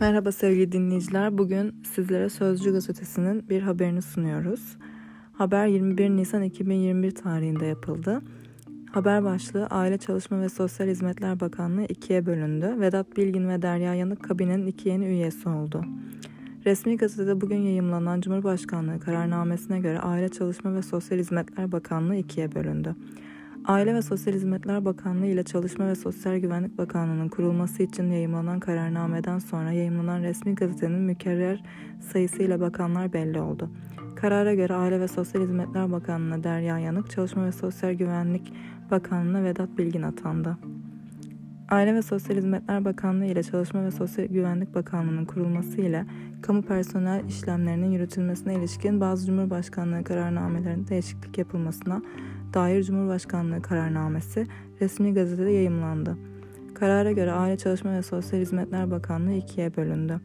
Merhaba sevgili dinleyiciler. Bugün sizlere Sözcü Gazetesi'nin bir haberini sunuyoruz. Haber 21 Nisan 2021 tarihinde yapıldı. Haber başlığı Aile Çalışma ve Sosyal Hizmetler Bakanlığı ikiye bölündü. Vedat Bilgin ve Derya Yanık kabinenin iki yeni üyesi oldu. Resmi gazetede bugün yayımlanan Cumhurbaşkanlığı kararnamesine göre Aile Çalışma ve Sosyal Hizmetler Bakanlığı ikiye bölündü. Aile ve Sosyal Hizmetler Bakanlığı ile Çalışma ve Sosyal Güvenlik Bakanlığı'nın kurulması için yayımlanan kararnameden sonra yayımlanan resmi gazetenin mükerrer sayısıyla bakanlar belli oldu. Karara göre Aile ve Sosyal Hizmetler Bakanlığı'na Derya Yanık, Çalışma ve Sosyal Güvenlik Bakanlığı'na Vedat Bilgin atandı. Aile ve Sosyal Hizmetler Bakanlığı ile Çalışma ve Sosyal Güvenlik Bakanlığı'nın kurulması ile kamu personel işlemlerinin yürütülmesine ilişkin bazı Cumhurbaşkanlığı kararnamelerinde değişiklik yapılmasına dair Cumhurbaşkanlığı kararnamesi resmi gazetede yayımlandı. Karara göre Aile Çalışma ve Sosyal Hizmetler Bakanlığı ikiye bölündü.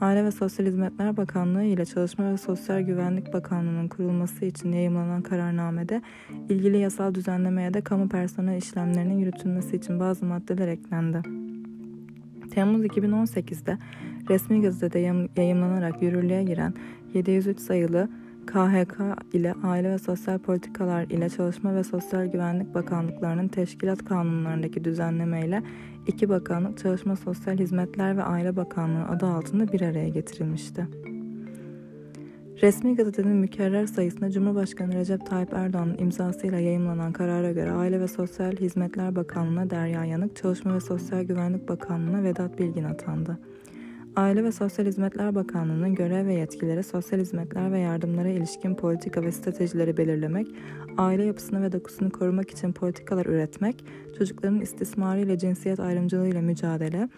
Aile ve Sosyal Hizmetler Bakanlığı ile Çalışma ve Sosyal Güvenlik Bakanlığı'nın kurulması için yayımlanan kararnamede ilgili yasal düzenlemeye de kamu personel işlemlerinin yürütülmesi için bazı maddeler eklendi. Temmuz 2018'de resmi gazetede yayımlanarak yürürlüğe giren 703 sayılı KHK ile Aile ve Sosyal Politikalar ile Çalışma ve Sosyal Güvenlik Bakanlıklarının teşkilat kanunlarındaki düzenlemeyle iki bakanlık Çalışma Sosyal Hizmetler ve Aile Bakanlığı adı altında bir araya getirilmişti. Resmi gazetenin mükerrer sayısında Cumhurbaşkanı Recep Tayyip Erdoğan'ın imzasıyla yayımlanan karara göre Aile ve Sosyal Hizmetler Bakanlığı'na Derya Yanık, Çalışma ve Sosyal Güvenlik Bakanlığı'na Vedat Bilgin atandı. Aile ve Sosyal Hizmetler Bakanlığı'nın görev ve yetkileri sosyal hizmetler ve yardımlara ilişkin politika ve stratejileri belirlemek, aile yapısını ve dokusunu korumak için politikalar üretmek, çocukların istismarı ile cinsiyet ayrımcılığı ile mücadele,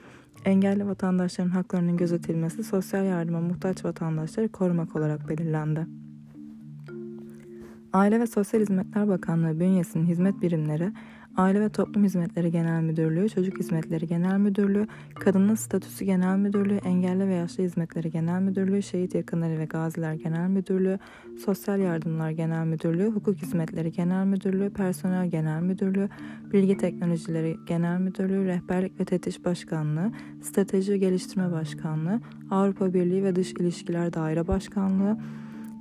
engelli vatandaşların haklarının gözetilmesi, sosyal yardıma muhtaç vatandaşları korumak olarak belirlendi. Aile ve Sosyal Hizmetler Bakanlığı bünyesinin hizmet birimleri Aile ve Toplum Hizmetleri Genel Müdürlüğü, Çocuk Hizmetleri Genel Müdürlüğü, Kadının Statüsü Genel Müdürlüğü, Engelli ve Yaşlı Hizmetleri Genel Müdürlüğü, Şehit Yakınları ve Gaziler Genel Müdürlüğü, Sosyal Yardımlar Genel Müdürlüğü, Hukuk Hizmetleri Genel Müdürlüğü, Personel Genel Müdürlüğü, Bilgi Teknolojileri Genel Müdürlüğü, Rehberlik ve Tetiş Başkanlığı, Strateji ve Geliştirme Başkanlığı, Avrupa Birliği ve Dış İlişkiler Daire Başkanlığı,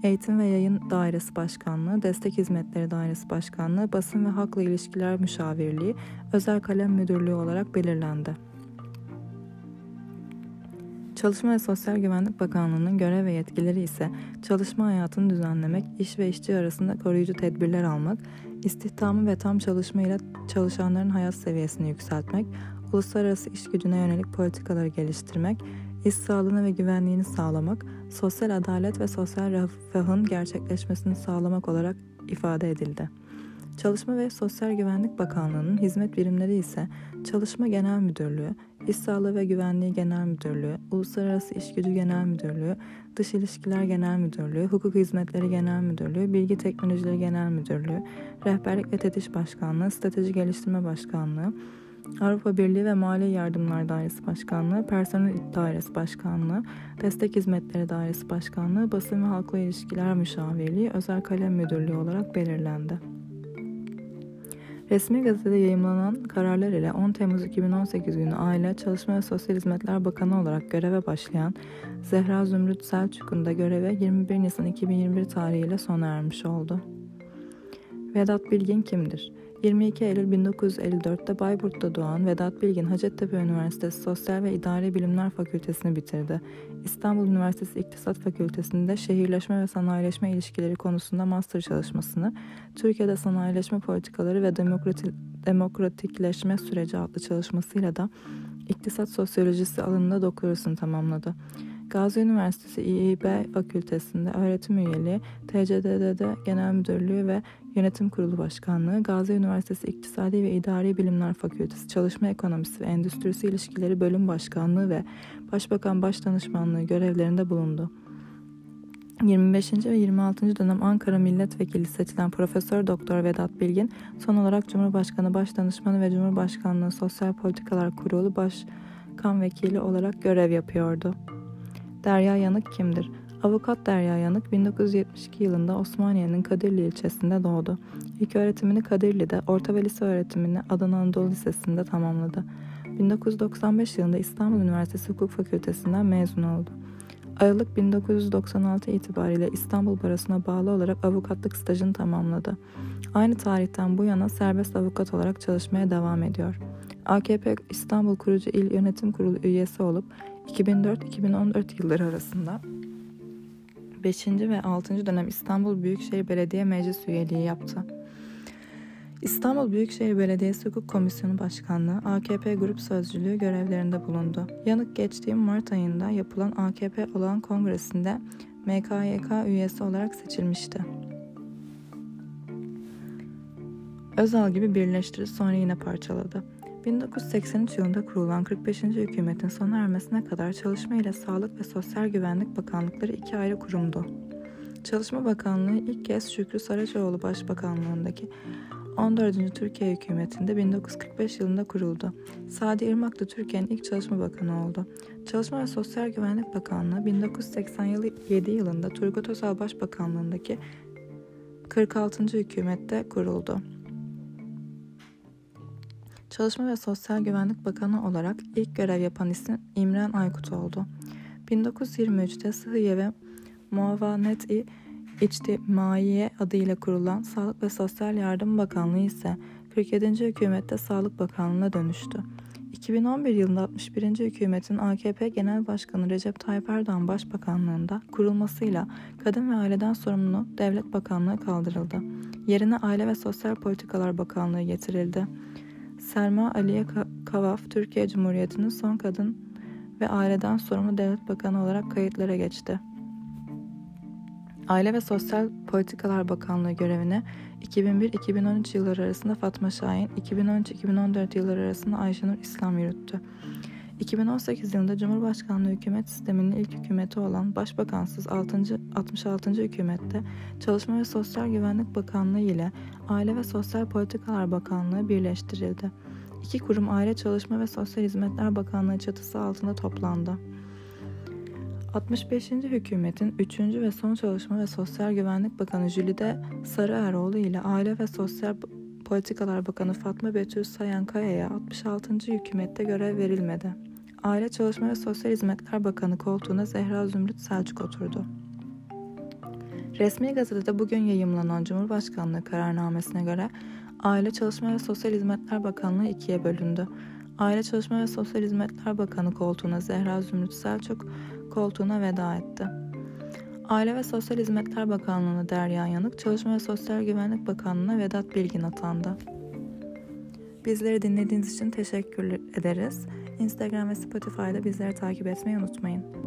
Eğitim ve Yayın Dairesi Başkanlığı, Destek Hizmetleri Dairesi Başkanlığı, Basın ve Halkla İlişkiler Müşavirliği, Özel Kalem Müdürlüğü olarak belirlendi. Çalışma ve Sosyal Güvenlik Bakanlığı'nın görev ve yetkileri ise çalışma hayatını düzenlemek, iş ve işçi arasında koruyucu tedbirler almak, istihdamı ve tam çalışma ile çalışanların hayat seviyesini yükseltmek, uluslararası iş gücüne yönelik politikaları geliştirmek, iş sağlığını ve güvenliğini sağlamak, sosyal adalet ve sosyal refahın gerçekleşmesini sağlamak olarak ifade edildi. Çalışma ve Sosyal Güvenlik Bakanlığı'nın hizmet birimleri ise Çalışma Genel Müdürlüğü, İş Sağlığı ve Güvenliği Genel Müdürlüğü, Uluslararası İş Gücü Genel Müdürlüğü, Dış İlişkiler Genel Müdürlüğü, Hukuk Hizmetleri Genel Müdürlüğü, Bilgi Teknolojileri Genel Müdürlüğü, Rehberlik ve Tetiş Başkanlığı, Strateji Geliştirme Başkanlığı, Avrupa Birliği ve Mali Yardımlar Dairesi Başkanlığı, Personel Dairesi Başkanlığı, Destek Hizmetleri Dairesi Başkanlığı, Basın ve Halkla İlişkiler Müşavirliği, Özel Kalem Müdürlüğü olarak belirlendi. Resmi gazetede yayımlanan kararlar ile 10 Temmuz 2018 günü Aile, Çalışma ve Sosyal Hizmetler Bakanı olarak göreve başlayan Zehra Zümrüt Selçuk'un da göreve 21 Nisan 2021 tarihiyle sona ermiş oldu. Vedat Bilgin kimdir? 22 Eylül 1954'te Bayburt'ta doğan Vedat Bilgin Hacettepe Üniversitesi Sosyal ve İdari Bilimler Fakültesini bitirdi. İstanbul Üniversitesi İktisat Fakültesinde şehirleşme ve sanayileşme ilişkileri konusunda master çalışmasını, Türkiye'de sanayileşme politikaları ve demokrati, demokratikleşme süreci adlı çalışmasıyla da İktisat Sosyolojisi alanında doktorasını tamamladı. Gazi Üniversitesi İİB Fakültesinde öğretim üyeliği, TCDD'de Genel Müdürlüğü ve Yönetim Kurulu Başkanlığı, Gazi Üniversitesi İktisadi ve İdari Bilimler Fakültesi Çalışma Ekonomisi ve Endüstrisi İlişkileri Bölüm Başkanlığı ve Başbakan Başdanışmanlığı görevlerinde bulundu. 25. ve 26. dönem Ankara Milletvekili seçilen Profesör Doktor Vedat Bilgin, son olarak Cumhurbaşkanı Başdanışmanı ve Cumhurbaşkanlığı Sosyal Politikalar Kurulu Başkan Vekili olarak görev yapıyordu. Derya Yanık kimdir? Avukat Derya Yanık 1972 yılında Osmaniye'nin Kadirli ilçesinde doğdu. İlk öğretimini Kadirli'de, orta ve lise öğretimini Adana Anadolu Lisesi'nde tamamladı. 1995 yılında İstanbul Üniversitesi Hukuk Fakültesinden mezun oldu. Aralık 1996 itibariyle İstanbul Barosu'na bağlı olarak avukatlık stajını tamamladı. Aynı tarihten bu yana serbest avukat olarak çalışmaya devam ediyor. AKP İstanbul Kurucu İl Yönetim Kurulu üyesi olup 2004-2014 yılları arasında 5. ve 6. dönem İstanbul Büyükşehir Belediye Meclis üyeliği yaptı. İstanbul Büyükşehir Belediyesi Hukuk Komisyonu Başkanlığı, AKP Grup Sözcülüğü görevlerinde bulundu. Yanık geçtiğim Mart ayında yapılan AKP olan kongresinde MKYK üyesi olarak seçilmişti. Özal gibi birleştirdi sonra yine parçaladı. 1983 yılında kurulan 45. hükümetin sona ermesine kadar Çalışma ile Sağlık ve Sosyal Güvenlik Bakanlıkları iki ayrı kurumdu. Çalışma Bakanlığı ilk kez Şükrü Saraçoğlu Başbakanlığındaki 14. Türkiye hükümetinde 1945 yılında kuruldu. Sadi Irmak da Türkiye'nin ilk Çalışma Bakanı oldu. Çalışma ve Sosyal Güvenlik Bakanlığı 1987 yılında Turgut Özal Başbakanlığındaki 46. hükümette kuruldu. Çalışma ve Sosyal Güvenlik Bakanı olarak ilk görev yapan isim İmren Aykut oldu. 1923'te Sıhhiye ve Muavanet-i İçtimaiye adıyla kurulan Sağlık ve Sosyal Yardım Bakanlığı ise 47. hükümette Sağlık Bakanlığı'na dönüştü. 2011 yılında 61. hükümetin AKP Genel Başkanı Recep Tayyip Erdoğan Başbakanlığında kurulmasıyla Kadın ve Aileden Sorumlu Devlet Bakanlığı kaldırıldı. Yerine Aile ve Sosyal Politikalar Bakanlığı getirildi. Selma Aliye Kavaf, Türkiye Cumhuriyeti'nin son kadın ve aileden sorumlu devlet bakanı olarak kayıtlara geçti. Aile ve Sosyal Politikalar Bakanlığı görevine 2001-2013 yılları arasında Fatma Şahin, 2013-2014 yılları arasında Ayşenur İslam yürüttü. 2018 yılında Cumhurbaşkanlığı hükümet sisteminin ilk hükümeti olan Başbakansız 6. 66. hükümette Çalışma ve Sosyal Güvenlik Bakanlığı ile Aile ve Sosyal Politikalar Bakanlığı birleştirildi. İki kurum Aile Çalışma ve Sosyal Hizmetler Bakanlığı çatısı altında toplandı. 65. hükümetin 3. ve son Çalışma ve Sosyal Güvenlik Bakanı Jülide Sarıeroğlu ile Aile ve Sosyal Politikalar Bakanı Fatma Betül Sayan Kaya'ya 66. hükümette görev verilmedi. Aile Çalışma ve Sosyal Hizmetler Bakanı koltuğuna Zehra Zümrüt Selçuk oturdu. Resmi gazetede bugün yayımlanan Cumhurbaşkanlığı kararnamesine göre Aile Çalışma ve Sosyal Hizmetler Bakanlığı ikiye bölündü. Aile Çalışma ve Sosyal Hizmetler Bakanı koltuğuna Zehra Zümrüt Selçuk koltuğuna veda etti. Aile ve Sosyal Hizmetler Bakanlığı'na Derya Yanık, Çalışma ve Sosyal Güvenlik Bakanlığı'na Vedat Bilgin atandı. Bizleri dinlediğiniz için teşekkür ederiz. Instagram ve Spotify'da bizleri takip etmeyi unutmayın.